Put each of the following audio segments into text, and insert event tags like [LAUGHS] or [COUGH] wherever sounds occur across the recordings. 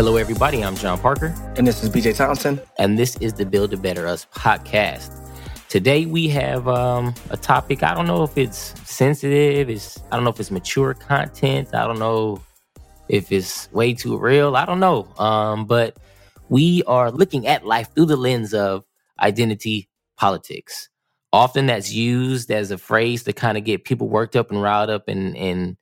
Hello, everybody. I'm John Parker. And this is BJ Thompson. And this is the Build a Better Us podcast. Today we have um, a topic. I don't know if it's sensitive. It's I don't know if it's mature content. I don't know if it's way too real. I don't know. Um, but we are looking at life through the lens of identity politics. Often that's used as a phrase to kind of get people worked up and riled up and and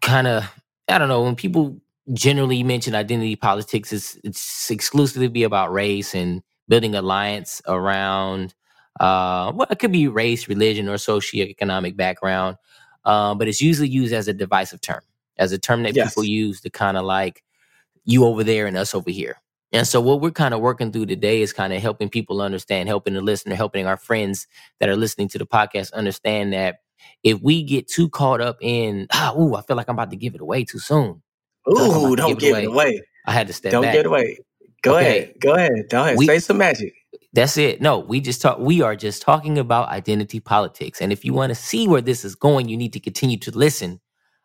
kind of I don't know when people generally mention identity politics is it's exclusively be about race and building alliance around uh well it could be race religion or socioeconomic background uh, but it's usually used as a divisive term as a term that yes. people use to kind of like you over there and us over here and so what we're kind of working through today is kind of helping people understand helping the listener helping our friends that are listening to the podcast understand that if we get too caught up in ah, ooh, I feel like I'm about to give it away too soon Ooh, don't give, it, away. I had to step don't back. Don't give it away. Go okay. ahead. Go ahead. Go ahead. We, Say some magic. That's it. No, we just talk. We are just talking about identity politics, and if you want to see where this is going, you need to continue to listen,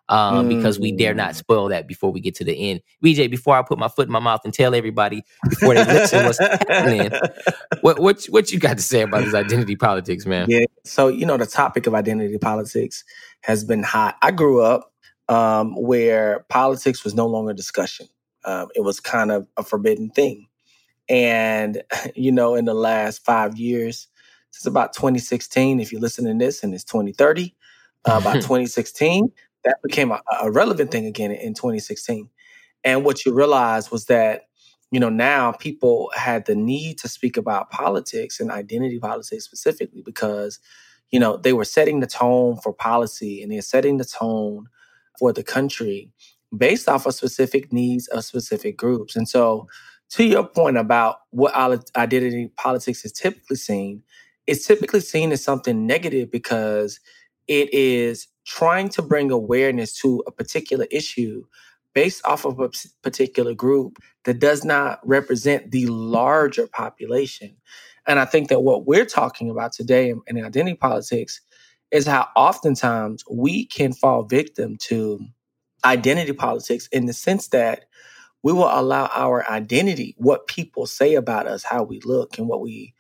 um, mm. because we dare not mm. spoil that before we get to the end. BJ, before I put my foot in my mouth and tell everybody before they listen what's happening, [LAUGHS] what what what you got to say about this identity politics, man? Yeah. So you know the topic of identity politics has been hot. I grew up um, where politics was no longer discussion. Um, it was kind of a forbidden thing. And, [LAUGHS] you know, in the last five years, since about 2016, if you're listening to this and it's 2030, uh, about [LAUGHS] 2016, that became a, a, relevant thing again in 2016. And what you realized was that, you know, now people had the need to speak about politics and identity politics specifically because, you know, they were setting the tone for policy and they're setting the tone for the country based off of specific needs of specific groups. And so, to your point about what identity politics is typically seen, it's typically seen as something negative because it is trying to bring awareness to a particular issue based off of a particular group that does not represent the larger population. And I think that what we're talking about today in identity politics is how oftentimes we can fall victim to identity politics in the sense that we will allow our identity, what people say about us, how we look, and what we,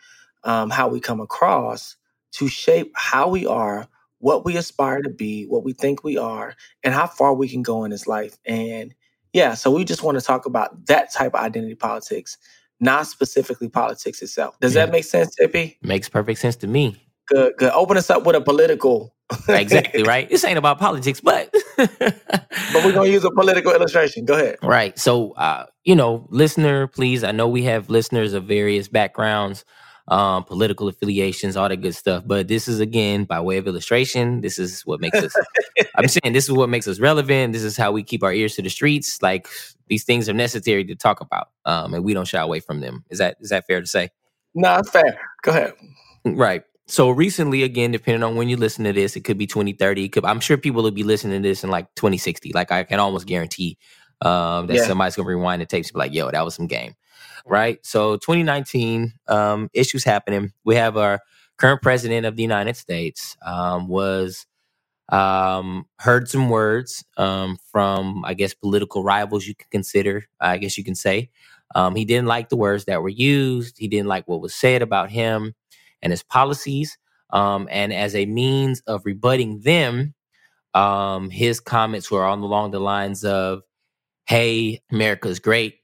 um, how we come across, to shape how we are, what we aspire to be, what we think we are, and how far we can go in this life. And yeah, so we just want to talk about that type of identity politics, not specifically politics itself. Does yeah. that make sense, JP? Makes perfect sense to me. Good. Open us up with a political. [LAUGHS] exactly right. This ain't about politics, but [LAUGHS] but we're gonna use a political illustration. Go ahead. Right. So, uh, you know, listener, please. I know we have listeners of various backgrounds, um, political affiliations, all that good stuff. But this is again by way of illustration. This is what makes us. [LAUGHS] I'm saying this is what makes us relevant. This is how we keep our ears to the streets. Like these things are necessary to talk about, um, and we don't shy away from them. Is that is that fair to say? No, it's fair. Go ahead. Right. So recently, again, depending on when you listen to this, it could be 2030. It could, I'm sure people will be listening to this in like 2060. Like I can almost guarantee um, that yeah. somebody's gonna rewind the tapes and be like, "Yo, that was some game." Right. So 2019 um, issues happening. We have our current president of the United States um, was um, heard some words um, from, I guess, political rivals. You can consider, I guess, you can say. Um, he didn't like the words that were used. He didn't like what was said about him and his policies. Um, and as a means of rebutting them, um, his comments were on along the lines of, hey, America's great.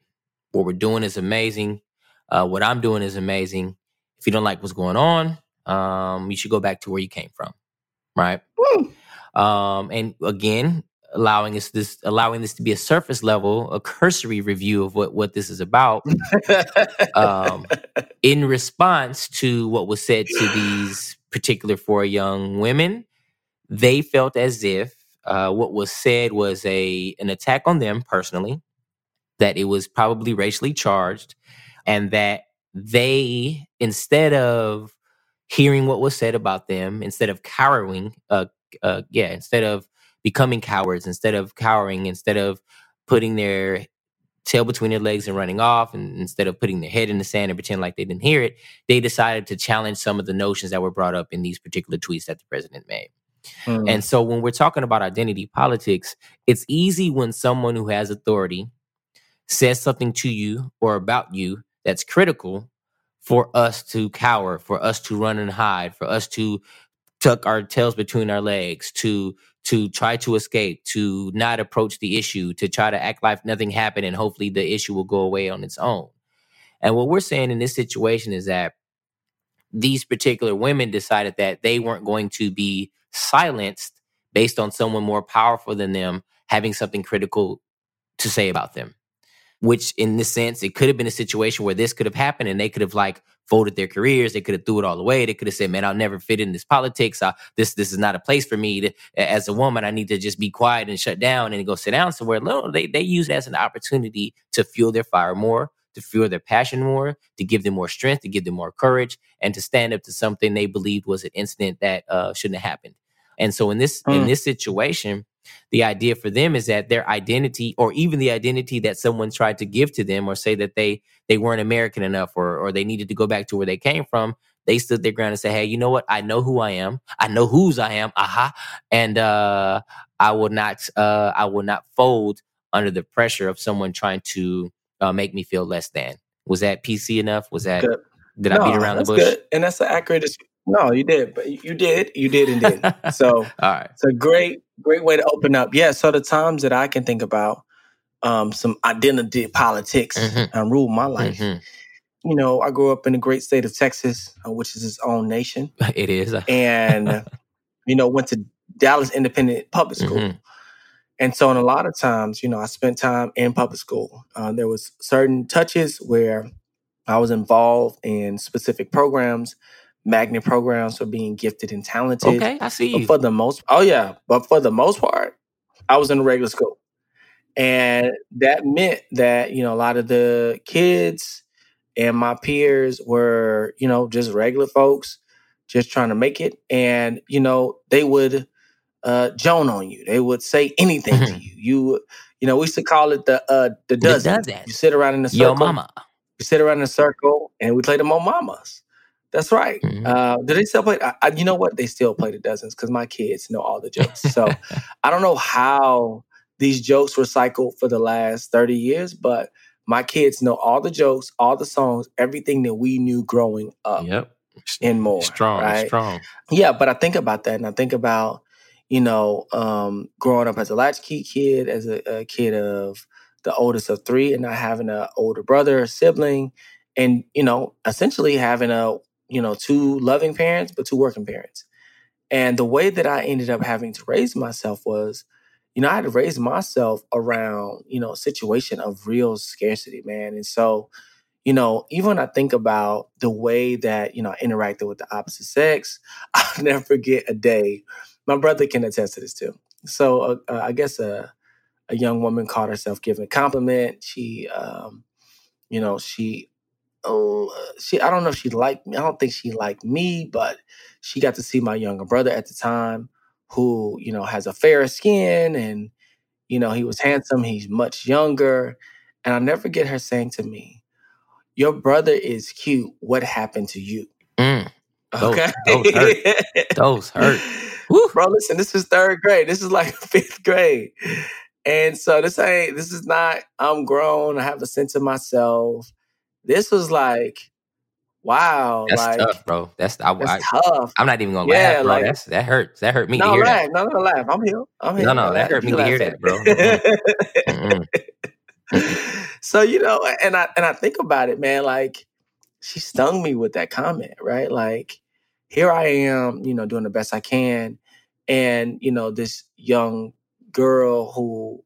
What we're doing is amazing. Uh, what I'm doing is amazing. If you don't like what's going on, um, you should go back to where you came from, right? Um, and again, allowing us this, allowing this to be a surface level, a cursory review of what what this is about. um, in response to what was said to these particular four young women, they felt as if uh, what was said was a an attack on them personally, that it was probably racially charged, and that they instead of hearing what was said about them, instead of cowering, uh, uh, yeah, instead of becoming cowards, instead of cowering, instead of putting their tail between their legs and running off, and instead of putting their head in the sand and pretend like they didn't hear it, they decided to challenge some of the notions that were brought up in these particular tweets that the president made. Mm. And so when we're talking about identity politics, it's easy when someone who has authority says something to you or about you that's critical for us to cower, for us to run and hide, for us to tuck our tails between our legs, to to try to escape, to not approach the issue, to try to act like nothing happened and hopefully the issue will go away on its own. And what we're saying in this situation is that these particular women decided that they weren't going to be silenced based on someone more powerful than them having something critical to say about them which in this sense, it could have been a situation where this could have happened and they could have like folded their careers. They could have threw it all away. They could have said, man, I'll never fit in this politics. I, this, this is not a place for me to, as a woman. I need to just be quiet and shut down and go sit down somewhere. No, they, they use it as an opportunity to fuel their fire more, to fuel their passion more, to give them more strength, to give them more courage, and to stand up to something they believed was an incident that uh, shouldn't have happened. And so in this, mm. in this situation, the idea for them is that their identity or even the identity that someone tried to give to them or say that they they weren't american enough or or they needed to go back to where they came from they stood their ground and said hey you know what? I know who i am. I know whose i am. Aha. And uh i will not uh i will not fold under the pressure of someone trying to uh, make me feel less than. Was that pc enough? Was that good. did no, i beat around the bush? good. and that's an accurate no, you did, but you did, you did, and did. [LAUGHS] So, all right, it's a great, great way to open up. Yeah. So the times that I can think about, um, some identity politics mm-hmm. um, rule my life. Mm-hmm. You know, I grew up in the great state of Texas, uh, which is its own nation. [LAUGHS] It is, [LAUGHS] and you know, went to Dallas Independent Public School. Mm-hmm. And so, in a lot of times, you know, I spent time in public school. Uh, there was certain touches where I was involved in specific programs magnet programs for being gifted and talented. Okay, I see. But for the most, oh yeah, but for the most part, I was in a regular school, and that meant that you know a lot of the kids and my peers were you know just regular folks, just trying to make it, and you know they would uh, joan on you. They would say anything to mm-hmm. you. You you know we used to call it the uh, the dozen. The. You sit around in a circle. Yo, mama. You sit around in a circle, and we play the mo mamas. That's right. Mm-hmm. Uh, do they still play? I, I, you know what? They still play the dozens because my kids know all the jokes. So [LAUGHS] I don't know how these jokes were cycled for the last 30 years, but my kids know all the jokes, all the songs, everything that we knew growing up. Yep. And more. Strong, right? strong. Yeah, but I think about that and I think about, you know, um, growing up as a latchkey kid, as a, a kid of the oldest of three, and not having an older brother or sibling, and, you know, essentially having a you know, two loving parents, but two working parents. And the way that I ended up having to raise myself was, you know, I had to raise myself around, you know, a situation of real scarcity, man. And so, you know, even when I think about the way that, you know, I interacted with the opposite sex, [LAUGHS] I'll never forget a day. My brother can attest to this too. So uh, uh, I guess a, a young woman caught herself giving a compliment. She, um, you know, she she I don't know if she liked me. I don't think she liked me, but she got to see my younger brother at the time, who you know has a fairer skin, and you know he was handsome. He's much younger, and I'll never forget her saying to me, "Your brother is cute. What happened to you?" Mm, those, okay, those hurt. [LAUGHS] those hurt. Woo. Bro, listen, this is third grade. This is like [LAUGHS] fifth grade. And so this ain't this is not I'm grown. I have a sense of myself. This was like, wow, that's like, tough, bro. That's, I, that's I, tough. I'm not even gonna yeah, laugh, bro. Like, that's that hurts. That hurt me no, to hear laugh, that. No, no, laugh. I'm here. I'm here. No, no, that hurt me to hear that, bro. [LAUGHS] so you know, and I and I think about it, man. Like she stung me with that comment, right? Like here I am, you know, doing the best I can, and you know, this young girl who,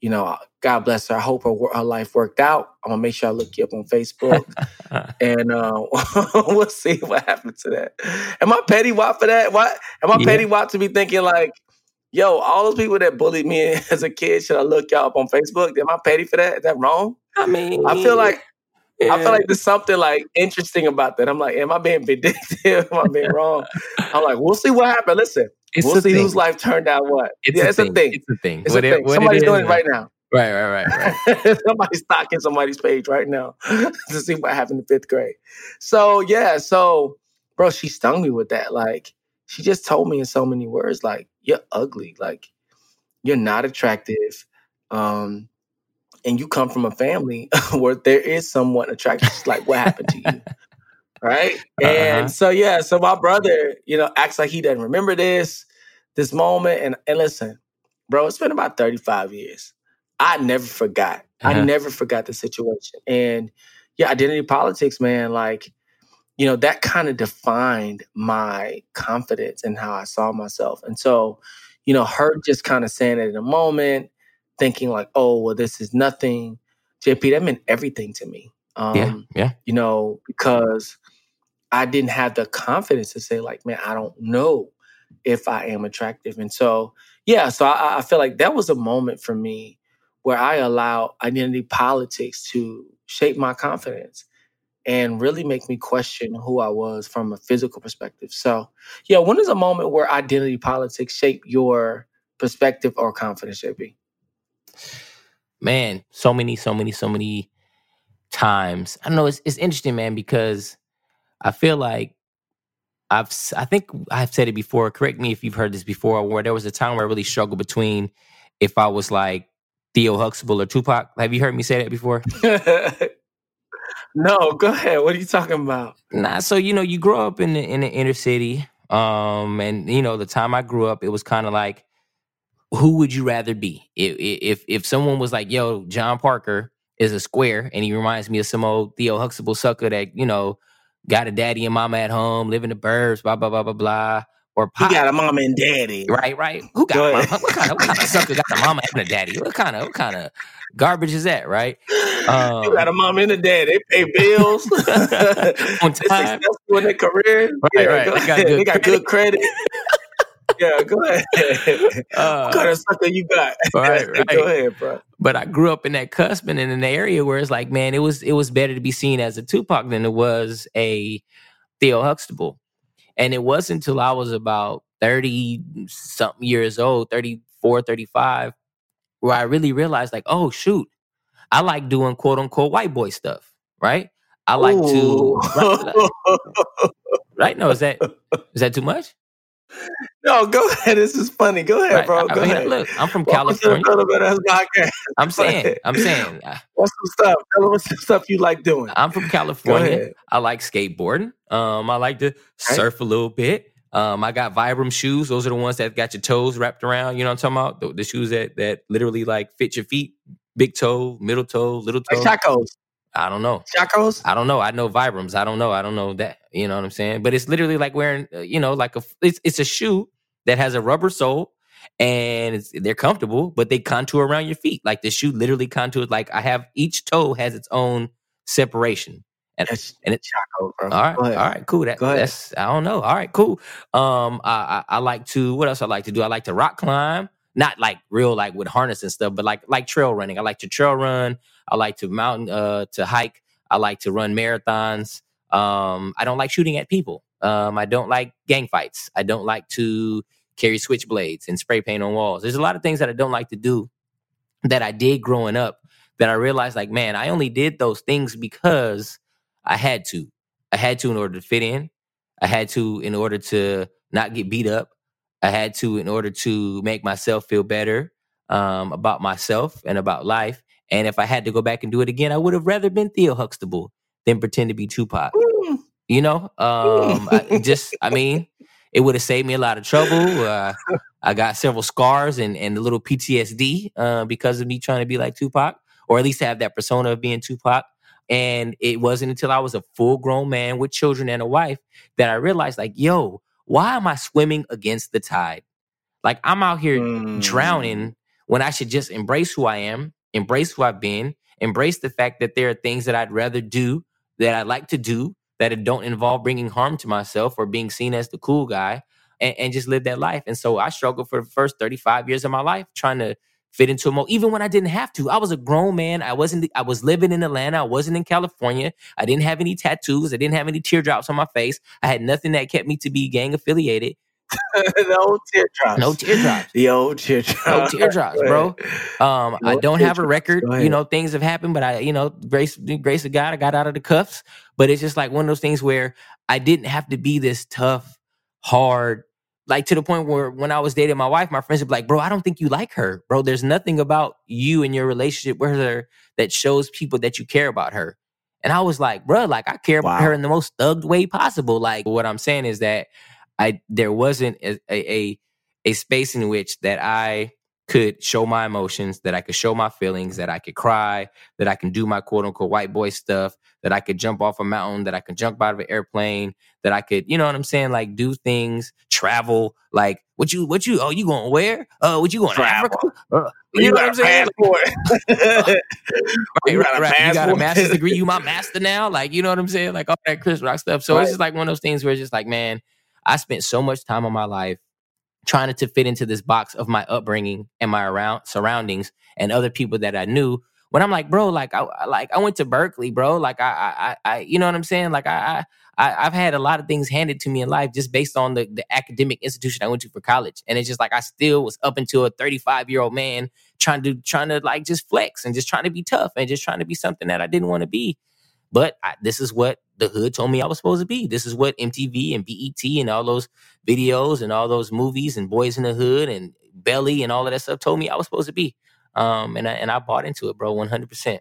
you know, God bless her. I hope her, her life worked out. I'm gonna make sure I look you up on Facebook, [LAUGHS] and uh, [LAUGHS] we'll see what happens to that. Am I petty wop for that? Why am I yeah. petty wop to be thinking like? Yo, all those people that bullied me [LAUGHS] as a kid, should I look y'all up on Facebook? Am I petty for that? Is that wrong? I mean, I feel like yeah. I feel like there's something like interesting about that. I'm like, am I being vindictive? am I being wrong? I'm like, we'll see what happens. Listen, it's we'll see thing. whose life turned out what. It's, yeah, a, it's thing. a thing. It's a thing. It's what a thing. It, Somebody's doing it right now. Right, right, right, right. [LAUGHS] Somebody's stalking somebody's page right now [LAUGHS] to see what happened in fifth grade. So yeah, so bro, she stung me with that. Like, she just told me in so many words, like, you're ugly, like, you're not attractive. Um, and you come from a family [LAUGHS] where there is someone attractive. like, what happened to you? right? Uh-huh. And so yeah, so my brother, you know, acts like he doesn't remember this, this moment. And and listen, bro, it's been about 35 years. I never forgot. Uh-huh. I never forgot the situation. And yeah, identity politics, man, like, you know, that kind of defined my confidence and how I saw myself. And so, you know, her just kind of saying it in a moment, thinking like, oh, well, this is nothing. JP, that meant everything to me. Um, yeah, yeah. You know, because I didn't have the confidence to say, like, man, I don't know if I am attractive. And so, yeah, so I, I feel like that was a moment for me where I allowed identity politics to shape my confidence and really make me question who I was from a physical perspective. So, yeah, when is a moment where identity politics shape your perspective or confidence, JP? Man, so many, so many, so many times. I don't know. It's, it's interesting, man, because I feel like I've I think I've said it before. Correct me if you've heard this before. Where there was a time where I really struggled between if I was like Theo Huxtable or Tupac. Have you heard me say that before? no, go ahead. What are you talking about? Nah, so you know, you grow up in the in the inner city, um, and you know, the time I grew up, it was kind of like, who would you rather be? If if if someone was like, "Yo, John Parker is a square," and he reminds me of some old Theo Huxtable sucker that you know got a daddy and mama at home, living in the burbs, blah blah blah blah blah. Or pop. he got a mama and daddy, right? Right. Who got Go mama? what kind of what kind of sucker got a mama and a daddy? What kind of what kind of garbage is that, right? Um, [LAUGHS] you got a mom and a dad. They pay bills [LAUGHS] on [LAUGHS] time. successful in their career. Right, yeah, right. They got, good, they got good credit. Yeah, go ahead. [LAUGHS] Uh, what kind of sucker you got? Right, [LAUGHS] right. go ahead, bro. But I grew up in that cusp and in an area where it's like, man, it was it was better to be seen as a Tupac than it was a Theo Huxtable. And it wasn't until I was about 30 something years old, 34, 35, where I really realized, like, oh shoot, I like doing quote unquote white boy stuff, right? I like Ooh. to right, [LAUGHS] right? No, is that is that too much? No, go ahead. This is funny. Go ahead, right. bro. Go I mean, ahead. Look, I'm from California. I'm saying, I'm saying. What's some stuff? Tell some stuff you like doing. I'm from California. I like skateboarding. Um, I like to surf a little bit. Um, I got Vibram shoes. Those are the ones that got your toes wrapped around. You know what I'm talking about? The, the shoes that that literally like fit your feet, big toe, middle toe, little toe. Like Chacos. I don't know. Chacos? I don't know. I know Vibrams. I don't know. I don't know that. You know what I'm saying? But it's literally like wearing, uh, you know, like a it's, it's a shoe that has a rubber sole and they're comfortable, but they contour around your feet. Like the shoe literally contours. Like I have each toe has its own separation. And, and it's Chaco, bro. All right, all right, cool. That, that's I don't know. All right, cool. Um, I, I, I like to. What else I like to do? I like to rock climb. Not like real like with harness and stuff, but like like trail running. I like to trail run. I like to mountain uh to hike. I like to run marathons. Um, I don't like shooting at people. Um, I don't like gang fights. I don't like to carry switchblades and spray paint on walls. There's a lot of things that I don't like to do that I did growing up that I realized like, man, I only did those things because I had to. I had to in order to fit in. I had to in order to not get beat up. I had to in order to make myself feel better um, about myself and about life. And if I had to go back and do it again, I would have rather been Theo Huxtable than pretend to be Tupac. Mm. You know, um, I just I [LAUGHS] mean, it would have saved me a lot of trouble. Uh, I got several scars and and a little PTSD uh, because of me trying to be like Tupac. or at least have that persona of being Tupac. And it wasn't until I was a full grown man with children and a wife that I realized, like, yo, why am I swimming against the tide? Like, I'm out here mm. drowning when I should just embrace who I am, embrace who I've been, embrace the fact that there are things that I'd rather do, that I like to do, that don't involve bringing harm to myself or being seen as the cool guy, and, and just live that life. And so I struggled for the first 35 years of my life trying to fit into a mold, even when I didn't have to. I was a grown man. I wasn't, I was living in Atlanta. I wasn't in California. I didn't have any tattoos. I didn't have any teardrops on my face. I had nothing that kept me to be gang affiliated. No teardrops. No teardrops. The old teardrops. No teardrops, bro. Um, I don't have a record. You know, things have happened, but I, you know, grace, grace of God, I got out of the cuffs. But it's just like one of those things where I didn't have to be this tough, hard, like to the point where when I was dating my wife, my friends would be like, bro, I don't think you like her. Bro, there's nothing about you and your relationship with her that shows people that you care about her. And I was like, bro, like I care wow. about her in the most thugged way possible. Like what I'm saying is that I there wasn't a, a a space in which that I could show my emotions, that I could show my feelings, that I could cry, that I can do my quote unquote white boy stuff, that I could jump off a mountain, that I can jump out of an airplane, that I could, you know what I'm saying? Like do things, travel, like what you, what you, oh, you going where? Uh, what you going travel. to Africa? Uh, you, you know what I'm saying? [LAUGHS] right, right, right. You got a master's degree. You my [LAUGHS] master now. Like, you know what I'm saying? Like all that Chris Rock stuff. So right. it's just like one of those things where it's just like, man, I spent so much time of my life trying to fit into this box of my upbringing and my around surroundings and other people that I knew. When I'm like, bro, like I like I went to Berkeley, bro. Like I I I you know what I'm saying? Like I I I've had a lot of things handed to me in life just based on the the academic institution I went to for college. And it's just like I still was up until a 35 year old man trying to trying to like just flex and just trying to be tough and just trying to be something that I didn't want to be. But I, this is what the hood told me I was supposed to be. This is what MTV and BET and all those videos and all those movies and Boyz n the Hood and Belly and all of that stuff told me I was supposed to be. Um, and I, and I bought into it, bro, one hundred percent.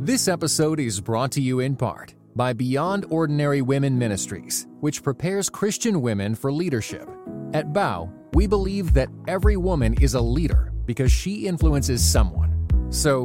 This episode is brought to you in part by Beyond Ordinary Women Ministries, which prepares Christian women for leadership. At BOW, we believe that every woman is a leader because she influences someone. So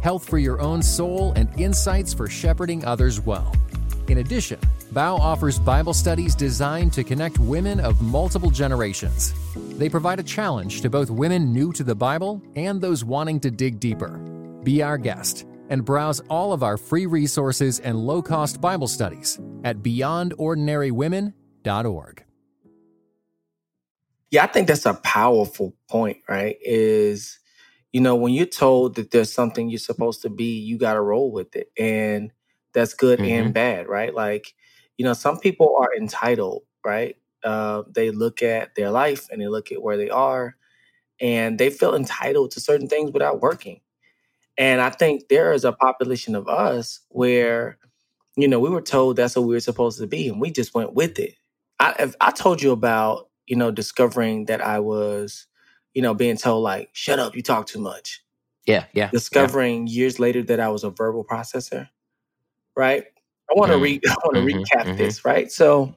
health for your own soul, and insights for shepherding others well. In addition, BOW offers Bible studies designed to connect women of multiple generations. They provide a challenge to both women new to the Bible and those wanting to dig deeper. Be our guest and browse all of our free resources and low cost Bible studies at beyondordinarywomen.org. Yeah, I think that's a powerful point, right? Is you know, when you're told that there's something you're supposed to be, you got to roll with it. And that's good mm-hmm. and bad, right? Like, you know, some people are entitled, right? Uh, they look at their life and they look at where they are and they feel entitled to certain things without working. And I think there is a population of us where, you know, we were told that's what we were supposed to be and we just went with it. I, I told you about, you know, discovering that I was you know, being told like, shut up, you talk too much. Yeah, yeah. Discovering yeah. years later that I was a verbal processor. Right. I want to mm. read [LAUGHS] I want to mm-hmm, recap mm-hmm. this, right? So,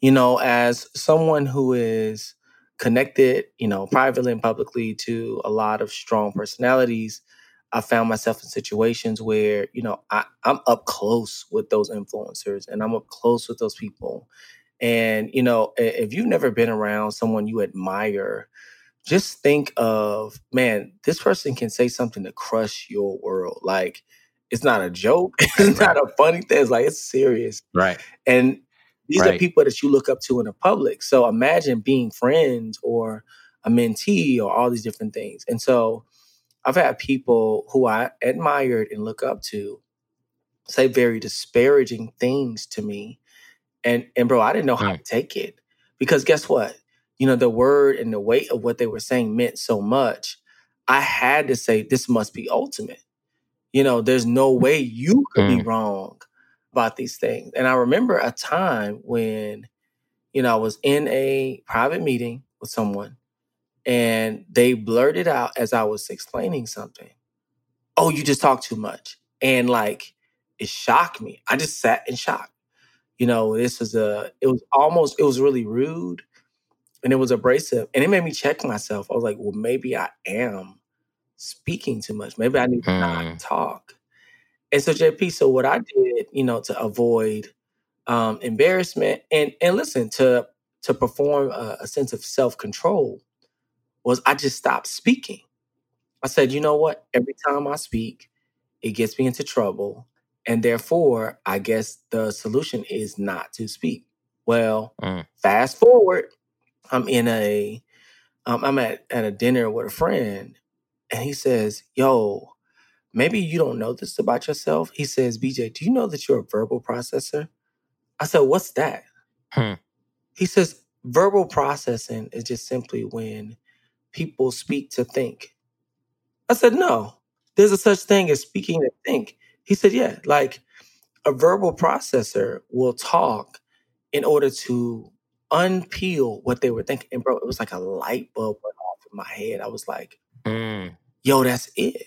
you know, as someone who is connected, you know, privately and publicly to a lot of strong personalities, I found myself in situations where, you know, I, I'm up close with those influencers and I'm up close with those people. And, you know, if you've never been around someone you admire just think of man, this person can say something to crush your world. Like it's not a joke. [LAUGHS] It's not a funny thing. It's like it's serious. Right. And these right. are people that you look up to in the public. So imagine being friends or a mentee or all these different things. And so I've had people who I admired and look up to say very disparaging things to me. And and bro, I didn't know how mm. to take it. Because guess what? You know, the word and the weight of what they were saying meant so much. I had to say, this must be ultimate. You know, there's no way you could mm. be wrong about these things. And I remember a time when, you know, I was in a private meeting with someone and they blurted out as I was explaining something, Oh, you just talk too much. And like, it shocked me. I just sat in shock. You know, this was a, it was almost, it was really rude and it was abrasive. And it made me check myself. I was like, well, maybe I am speaking too much. Maybe I need to not mm. talk. And so JP, so what I did, you know, to avoid um, embarrassment and and listen to to perform a, a sense of self control was I just stopped speaking. I said, you know what? Every time I speak, it gets me into trouble, and therefore, I guess the solution is not to speak. Well, Mm. fast forward, I'm in a um, I'm at at a dinner with a friend, and he says, Yo, maybe you don't know this about yourself. He says, BJ, do you know that you're a verbal processor? I said, What's that? Hmm. He says, Verbal processing is just simply when people speak to think. I said, No, there's a such thing as speaking to think. He said, Yeah, like a verbal processor will talk in order to unpeel what they were thinking. And bro, it was like a light bulb went off in my head. I was like, Mm. Yo, that's it.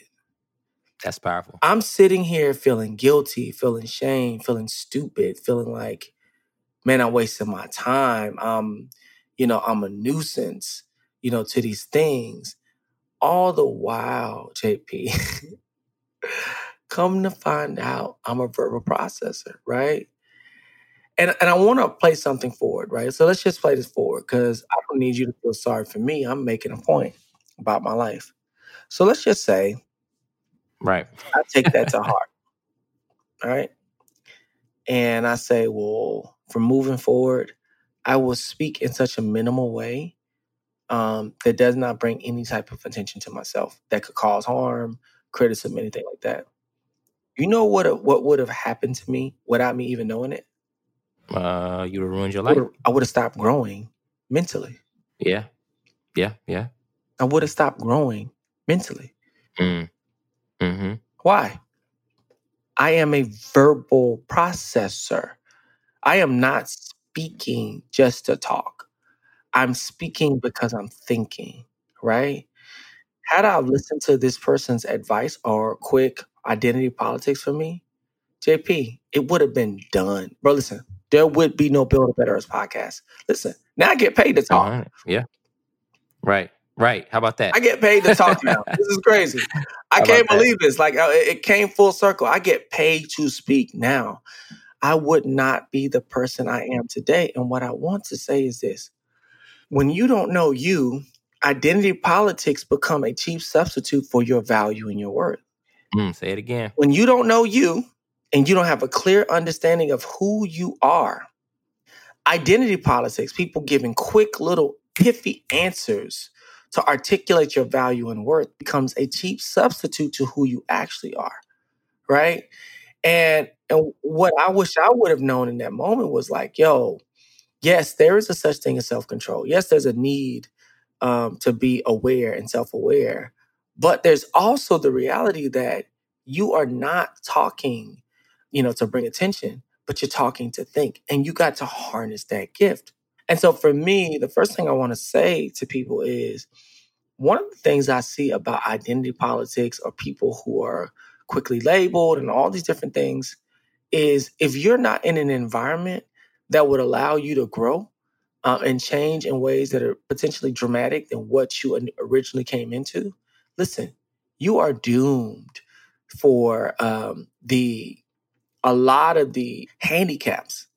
That's powerful. I'm sitting here feeling guilty, feeling shame, feeling stupid, feeling like, man, I'm wasting my time. I'm, you know, I'm a nuisance, you know, to these things. All the while, JP, [LAUGHS] come to find out I'm a verbal processor, right? And and I want to play something forward, right? So let's just play this forward because I don't need you to feel sorry for me. I'm making a point about my life. So let's just say Right. I take that to [LAUGHS] heart. All right. And I say, well, from moving forward, I will speak in such a minimal way um, that does not bring any type of attention to myself that could cause harm, criticism, anything like that. You know what? What would have happened to me without me even knowing it? Uh, you would have ruined your life. I would have stopped growing mentally. Yeah, yeah, yeah. I would have stopped growing mentally. Mm. Mm-hmm. Why? I am a verbal processor. I am not speaking just to talk. I'm speaking because I'm thinking, right? Had I listened to this person's advice or quick identity politics for me, JP, it would have been done. Bro, listen, there would be no Build a Better Us podcast. Listen, now I get paid to talk. Right. Yeah. Right. Right. How about that? I get paid to talk now. [LAUGHS] this is crazy. I can't believe this. Like uh, it came full circle. I get paid to speak now. I would not be the person I am today. And what I want to say is this when you don't know you, identity politics become a cheap substitute for your value and your worth. Mm, say it again. When you don't know you and you don't have a clear understanding of who you are, identity politics, people giving quick little pithy answers to articulate your value and worth becomes a cheap substitute to who you actually are. Right. And and what I wish I would have known in that moment was like, yo, yes, there is a such thing as self-control. Yes, there's a need um, to be aware and self-aware. But there's also the reality that you are not talking, you know, to bring attention, but you're talking to think. And you got to harness that gift. And so for me, the first thing I want to say to people is one of the things I see about identity politics or people who are quickly labeled and all these different things is if you're not in an environment that would allow you to grow uh, and change in ways that are potentially dramatic than what you originally came into, listen, you are doomed for um, the a lot of the handicaps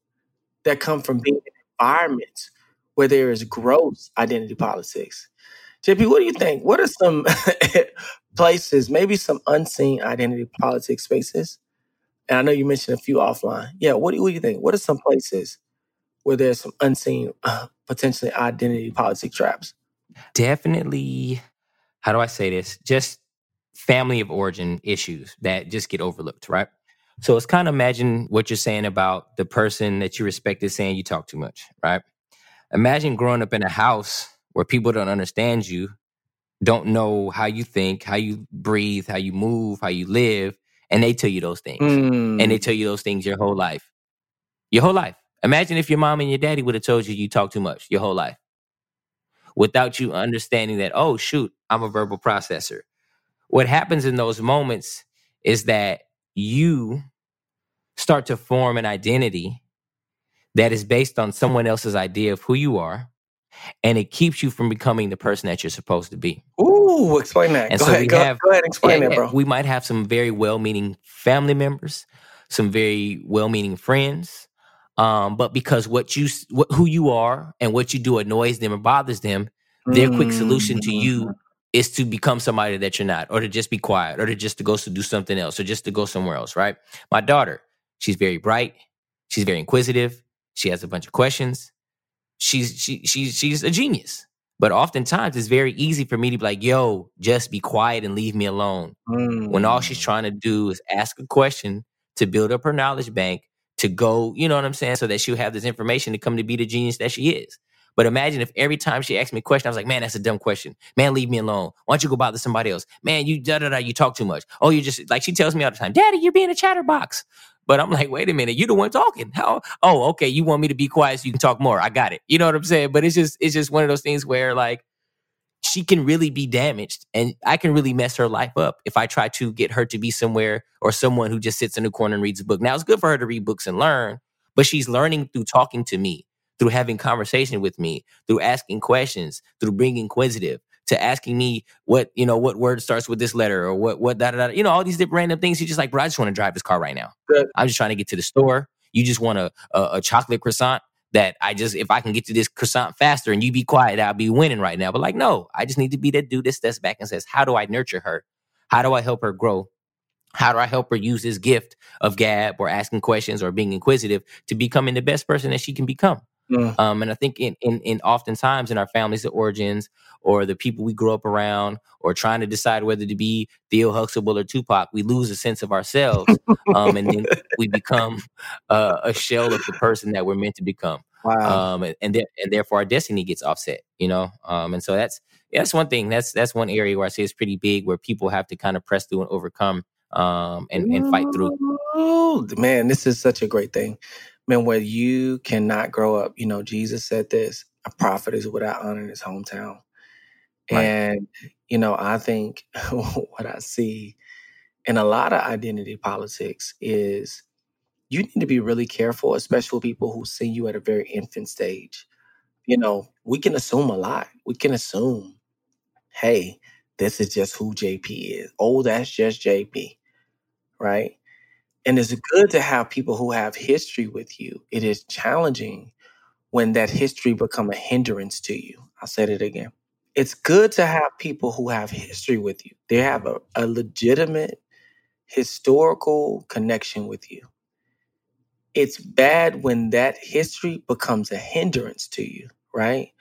that come from being in environments where there is gross identity politics. JP, what do you think? What are some [LAUGHS] places, maybe some unseen identity politics spaces? And I know you mentioned a few offline. Yeah, what do, what do you think? What are some places where there's some unseen, uh, potentially identity politics traps? Definitely, how do I say this? Just family of origin issues that just get overlooked, right? So it's kind of imagine what you're saying about the person that you respect is saying you talk too much, right? Imagine growing up in a house where people don't understand you, don't know how you think, how you breathe, how you move, how you live, and they tell you those things, mm. and they mm. tell you those things your whole life, your whole life. Imagine if your mom and your daddy would have told you you talk too much your whole life, without you understanding that. Oh shoot, I'm a verbal processor. What happens in those moments is that you start to form an identity that is based on someone else's idea of who you are and it keeps you from becoming the person that you're supposed to be. Ooh, explain that. And go so ahead, we go, have, go ahead, explain that, bro. We might have some very well-meaning family members, some very well-meaning friends, um, but because what you, what, who you are, and what you do annoys them or bothers them, their mm. quick solution to you mm. Is to become somebody that you're not, or to just be quiet, or to just to go to do something else, or just to go somewhere else. Right? My daughter, she's very bright, she's very inquisitive, she has a bunch of questions she's she she's she's a genius. But oftentimes it's very easy for me to be like, yo, just be quiet and leave me alone. Mm. When all she's mm. trying to do is ask a question to build up her knowledge bank to go, you know what I'm saying? So that she'll have this information to come to be the genius that she is. But imagine if every time she asked me a question, I was like, man, that's a dumb question. Man, leave me alone. Why don't you go bother somebody else? Man, you da da da, you talk too much. Oh, you just like she tells me all the time, Daddy, you're being a chatterbox. But I'm like, wait a minute, You're the one talking. How? Oh, okay. You want me to be quiet so you can talk more. I got it. You know what I'm saying? But it's just it's just one of those things where like she can really be damaged and I can really mess her life up if I try to get her to be somewhere or someone who just sits in the corner and reads a book. Now it's good for her to read books and learn, but she's learning through talking to me, through having conversation with me, through asking questions, through being inquisitive, to asking me what you know what word starts with this letter or what what da da da. You know all these different random things. He's just like, bro, I just want to drive this car right now. Good. I'm just trying to get to the store. You just want a, a, a chocolate croissant that I just if I can get to this croissant faster and you be quiet, I'll be winning right now. But like, no, I just need to be that dude that steps back and says, how do I nurture her? How do I help her grow? How do I help her use this gift of gab or asking questions or being inquisitive to becoming the best person that she can become? Mm. Um, and I think in, in, in oftentimes in our families of origins or the people we grew up around or trying to decide whether to be Theo Huxtable or Tupac, we lose a sense of ourselves. um, and then [LAUGHS] we become uh, a shell of the person that we're meant to become. Wow. Um, and, and, and therefore our destiny gets offset, you know? Um, and so that's, that's one thing. That's, that's one area where I say it's pretty big where people have to kind of press through and overcome um, and, and fight through. Ooh, man, this is such a great thing man, where you cannot grow up, you know, Jesus said this a prophet is without honor in his hometown. Right. And, you know, I think [LAUGHS] what I see in a lot of identity politics is you need to be really careful, especially with people who see you at a very infant stage. You know, we can assume a lot. We can assume, hey, this is just who JP is. Oh, that's just JP. Right. And it's good to have people who have history with you. It is challenging when that history become a hindrance to you. I said it again. It's good to have people who have history with you. They have a, a legitimate historical connection with you. It's bad when that history becomes a hindrance to you, right?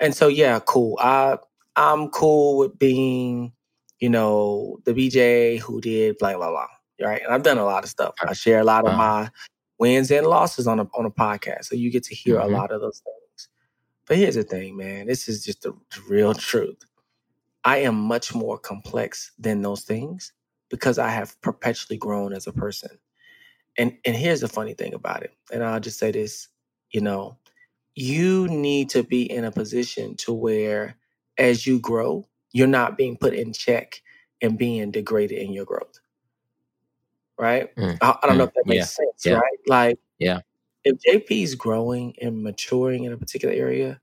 And so yeah, cool. I I'm cool with being, you know, the BJ who did blah blah blah right? And I've done a lot of stuff. I share a lot of my wins and losses on a on a podcast, so you get to hear mm-hmm. a lot of those things. But here's the thing, man. This is just the real truth. I am much more complex than those things because I have perpetually grown as a person. And and here's the funny thing about it. And I'll just say this, you know, you need to be in a position to where as you grow, you're not being put in check and being degraded in your growth right? Mm, I, I, don't mm, know if that makes yeah, sense, yeah, right? Like, yeah, if JP is growing and maturing in a particular area,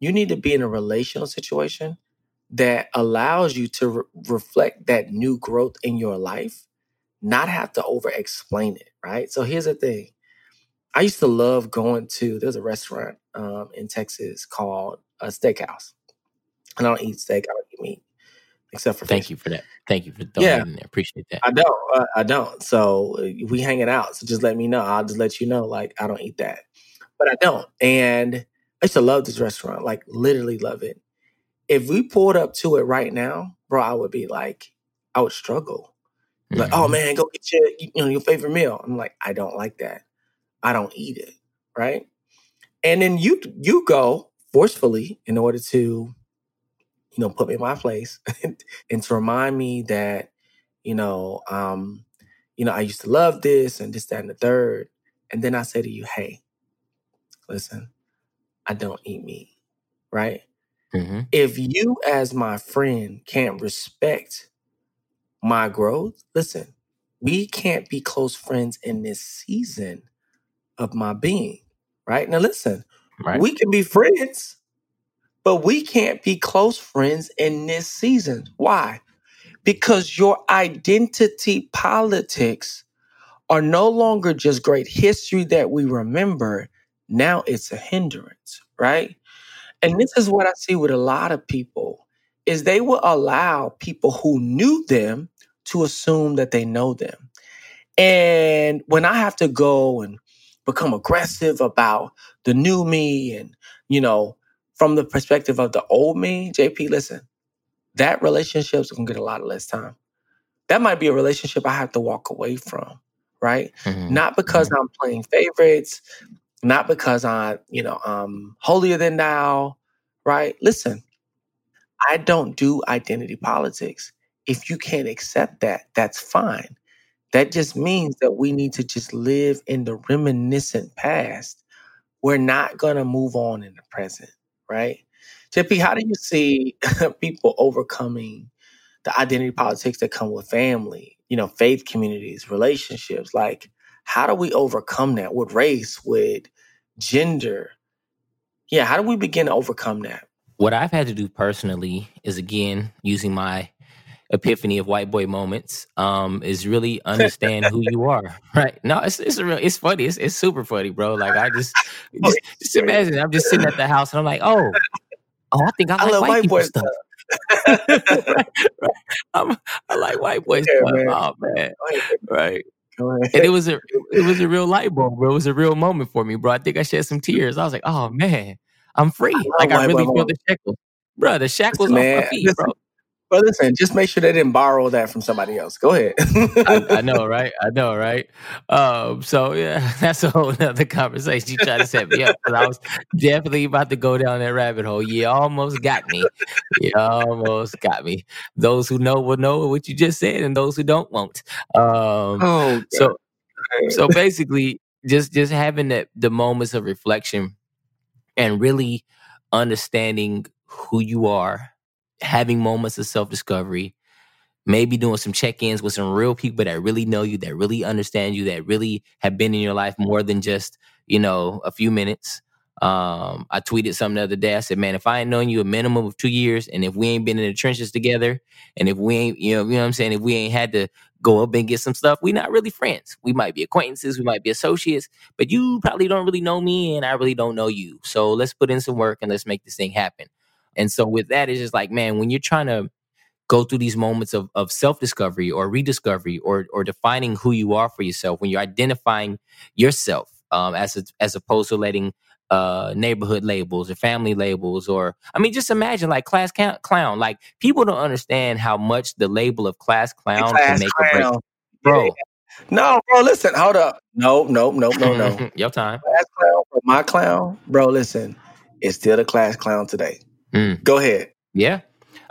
you need to be in a relational situation that allows you to re- reflect that new growth in your life, not have to over explain it, right? So here's the thing. I used to love going to, there's a restaurant um, in Texas called a steakhouse. And I don't eat steak, I don't except for thank you for that. Thank you for throwing yeah, there. Appreciate that. I don't. Uh, I don't. So uh, we hanging out. So just let me know. I'll just let you know. Like I don't eat that, but I don't. And I used to love this restaurant. Like literally love it. If we pulled up to it right now, bro, I would be like, I would struggle. Mm-hmm. Like, oh mm-hmm. man, go get your you know your favorite meal. I'm like, I don't like that. I don't eat it. Right. And then you you go forcefully in order to you know, put me in my place [LAUGHS] and to remind me that you know, um, you know, I used to love this and this, that, and the third. And then I say to you, hey, listen, I don't eat meat, right? hmm If you, as my friend, can't respect my growth, listen, we can't be close friends in this season of my being, right? Now, listen, Right. we can be friends, but we can't be close friends in this season. Why? Because your identity politics are no longer just great history that we remember. Now it's a hindrance, right? And this is what I see with a lot of people is they will allow people who knew them to assume that they know them. And when I have to go and become aggressive about the new me and, you know, from the perspective of the old me, JP, listen, that relationship's gonna get a lot of less time. That might be a relationship I have to walk away from, right? hmm Not because I'm playing favorites, not because I, you know, I'm holier than thou, right? Listen, I don't do identity politics. If you can't accept that, that's fine. That just means that we need to just live in the reminiscent past. We're not going to move on in the present, right? JP, how do you see [LAUGHS] people overcoming the identity politics that come with family, you know, faith communities, relationships? Like, how do we overcome that with race, with gender? Yeah, how do we begin to overcome that? What I've had to do personally is again using my epiphany of white boy moments um is really understand who you are [LAUGHS] right? No it's it's a real it's funny it's, it's super funny bro. Like i just just, just imagine i'm just sitting at the house and i'm like oh oh i think i I like love white white boy stuff. stuff. [LAUGHS] right, right. I'm, i like white boy Yeah, stuff. man. oh man. Right. and it was a it was a [LAUGHS] real light bulb bro. It was a real moment for me bro. I think i shed some tears. I was like oh man i'm free. love like i really feel the shackles. Bro the shackles Listen, off my feet Listen, bro but listen, just make sure they didn't borrow that from somebody else. Go ahead. I, I [LAUGHS] know, right? I know, right? Um, so yeah, [LAUGHS] that's a whole other conversation. You tried to set me up because I was definitely about to go down that rabbit hole. You almost got me. You almost got me. Those who know will know what you just said, and those who don't won't. Um, oh, so so basically, just just having that the moments of reflection and really understanding who you are, having moments of self discovery, maybe doing some check-ins with some real people that really know you that really understand you that really have been in your life more than just you know a few minutes. Um i tweeted something the other day. I said man if i ain't known you a minimum of two years and if we ain't been in the trenches together and if we ain't you know you know what i'm saying? If we ain't had to go up and get some stuff we not really friends. We might be acquaintances we might be associates but you probably don't really know me and i really don't know you. So let's put in some work and let's make this thing happen and so with that it's just like man when you're trying to go through these moments of, of self-discovery or rediscovery or or defining who you are for yourself when you're identifying yourself um, as a, as opposed to letting uh, neighborhood labels or family labels or I mean just imagine like class ca- clown like people don't understand how much the label of class clown can Class make or break bro Yeah. No, bro, listen, hold up. No, no, no, no, no. your time class clown my clown, bro, listen, it's still the class clown today. Mm, Go ahead. yeah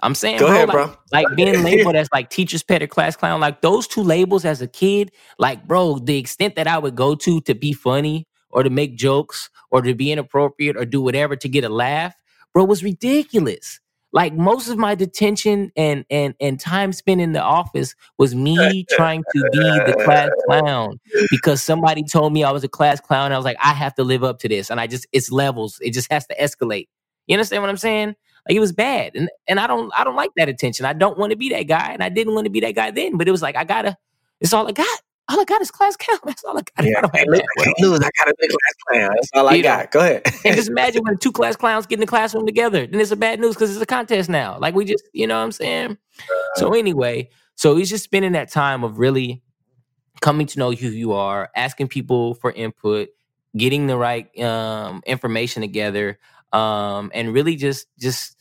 I'm saying Go bro ahead, like bro. like being [LAUGHS] labeled as like teacher's pet or class clown, like those two labels as a kid, like bro, the extent that I would go to to be funny or to make jokes or to be inappropriate or do whatever to get a laugh, bro, was ridiculous. Like most of my detention and and and time spent in the office was me [LAUGHS] trying to be the class clown because somebody told me I was a class clown. I was like, I have to live up to this, and I just it's levels. It just has to escalate. You understand what I'm saying? Like it was bad, and and I don't I don't like that attention. I don't want to be that guy, and I didn't want to be that guy then. But it was like I gotta. It's all I got. All I got is class clown. [LAUGHS] That's all I got. Yeah, I don't I have can't that. I can't lose. I gotta be class clown. That's all I You know, got. Go ahead. and just [LAUGHS] imagine when two class clowns get in the classroom together. Then it's a bad news because it's a contest now. Like we just, you know what I'm saying? So anyway, so he's just spending that time of really coming to know who you are, asking people for input, getting the right um, information together, um, and really just just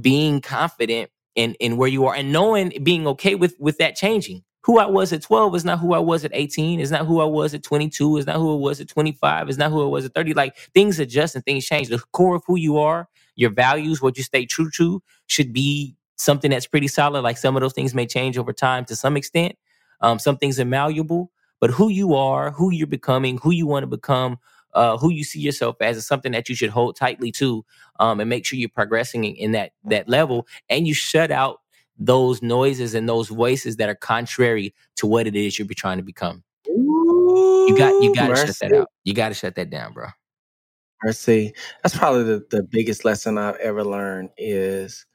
being confident in in where you are and knowing being okay with with that changing. Who I was at 12 is not who I was at 18, is not who I was at 22, is not who I was at 25, is not who I was at 30. Like things adjust and things change. The core of who you are, your values, what you stay true to should be something that's pretty solid. Like some of those things may change over time to some extent. Um, some things are malleable, but who you are, who you're becoming, who you want to become, uh, who you see yourself as is something that you should hold tightly to um, and make sure you're progressing in, in that that level and you shut out those noises and those voices that are contrary to what it is you're trying to become. You got you got to shut that out. You got to shut that down, bro. Mercy. That's probably the, the biggest lesson I've ever learned is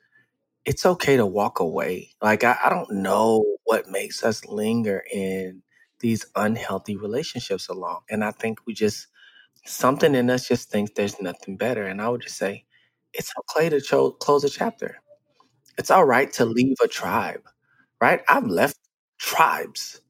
it's okay to walk away. Like I, I don't know what makes us linger in these unhealthy relationships along. And I think we just something in us just thinks there's nothing better. And I would just say, it's okay to cho- close a chapter. It's all right to leave a tribe, right? I've left tribes.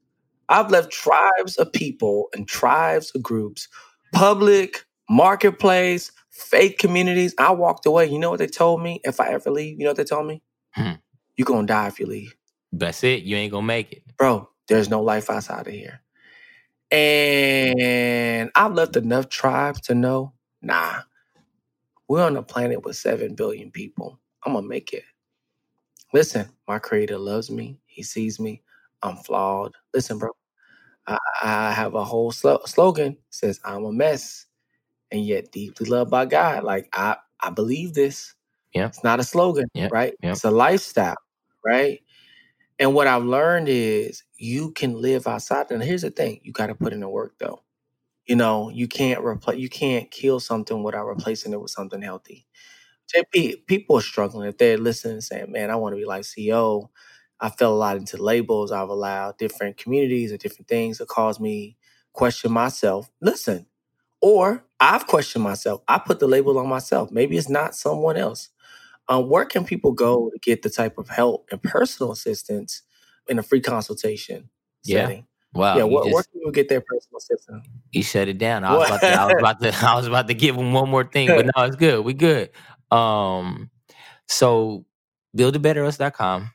I've left tribes of people and tribes of groups, public, marketplace, fake communities. I walked away. You know what they told me if I ever leave? You know what they told me? Hmm. You're going to die if you leave. That's it. You ain't gonna make it. Bro, there's no life outside of here. And I've left enough tribes to know, nah, we're on a planet with 7 billion people. I'm going to make it. Listen, my creator loves me. He sees me. I'm flawed. Listen, bro, I, I have a whole sl- slogan says I'm a mess and yet deeply loved by God. Like I, I believe this. Yeah. It's not a slogan, Yeah, right? yeah. It's a lifestyle, right? And what I've learned is you can live outside. And here's the thing: you got to put in the work, though. You know, you can't replace. You can't kill something without replacing it with something healthy. JP, people are struggling if they're listening and saying, "Man, I want to be like CEO." I fell a lot into labels. I've allowed different communities or different things that cause me question myself. Listen, or I've questioned myself. I put the label on myself. Maybe it's not someone else. Um, where can people go to get the type of help and personal assistance in a free consultation Yeah. setting? Wow. yeah, where, just- where can people get their personal assistance? you shut it down. I was about to. I was about to. [LAUGHS] I was about to give him one more thing, but no, it's good. We good. Um, so buildabetterus.com.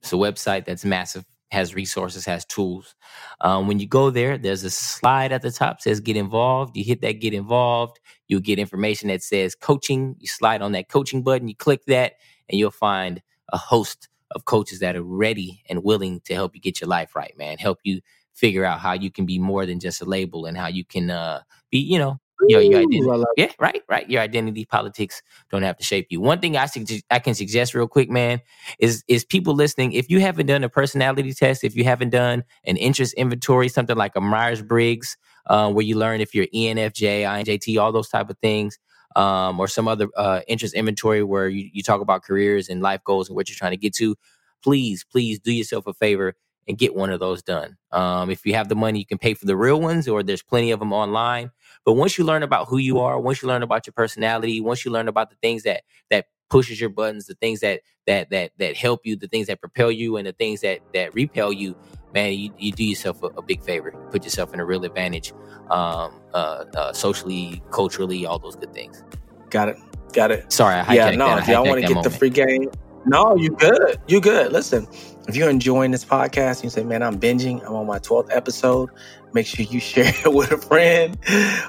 It's a website that's massive, has resources, has tools. Um, when you go there, there's a slide at the top says get involved. You hit that get involved. You'll get information that says coaching. You slide on that coaching button, you click that, and you'll find a host of coaches that are ready and willing to help you get your life right, man. Help you figure out how you can be more than just a label and how you can uh, be, you know, your, your identity. Ooh, Yeah, right, right. Your identity politics don't have to shape you. One thing I suggest, I can suggest real quick, man, is is people listening. If you haven't done a personality test, if you haven't done an interest inventory, something like a Myers Briggs, uh, where you learn if you're ENFJ, INJT, all those type of things, um, or some other uh, interest inventory where you, you talk about careers and life goals and what you're trying to get to, please, please do yourself a favor and get one of those done. Um, if you have the money, you can pay for the real ones, or there's plenty of them online. But once you learn about who you are, once you learn about your personality, once you learn about the things that that pushes your buttons, the things that that that that help you, the things that propel you, and the things that that repel you, man, you, you do yourself a, a big favor. You put yourself in a real advantage, um, uh, uh, socially, culturally, all those good things. Got it. Got it. Sorry, I yeah, no, that. I if y'all want to get moment. the free game, no, you good. You good. Listen, if you're enjoying this podcast, and you say, man, I'm binging. I'm on my 12th episode. Make sure you [LAUGHS] share it with a friend,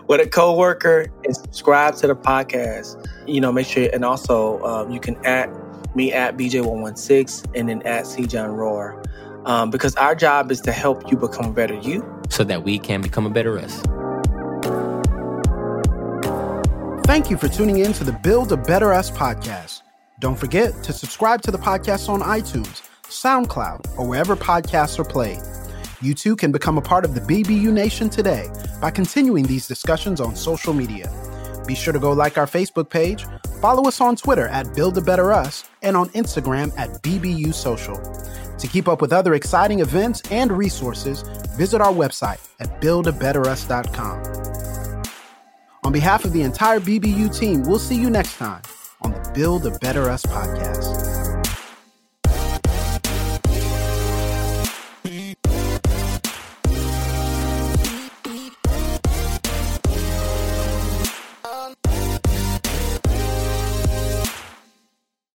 with a coworker, and subscribe to the podcast. You know, make sure, and also um, you can at me at BJ116 and then at C John Roar. Um, because our job is to help you become a better you. so that we can become a better us. Thank you for tuning in to the Build a Better Us podcast. Don't forget to subscribe to the podcast on iTunes, SoundCloud, or wherever podcasts are played. You too can become a part of the BBU Nation today by continuing these discussions on social media. Be sure to go like our Facebook page, follow us on Twitter at Build a Better Us, and on Instagram at BBU Social. To keep up with other exciting events and resources, visit our website at buildabetterus.com. On behalf of the entire BBU team, we'll see you next time on the Build a Better Us podcast.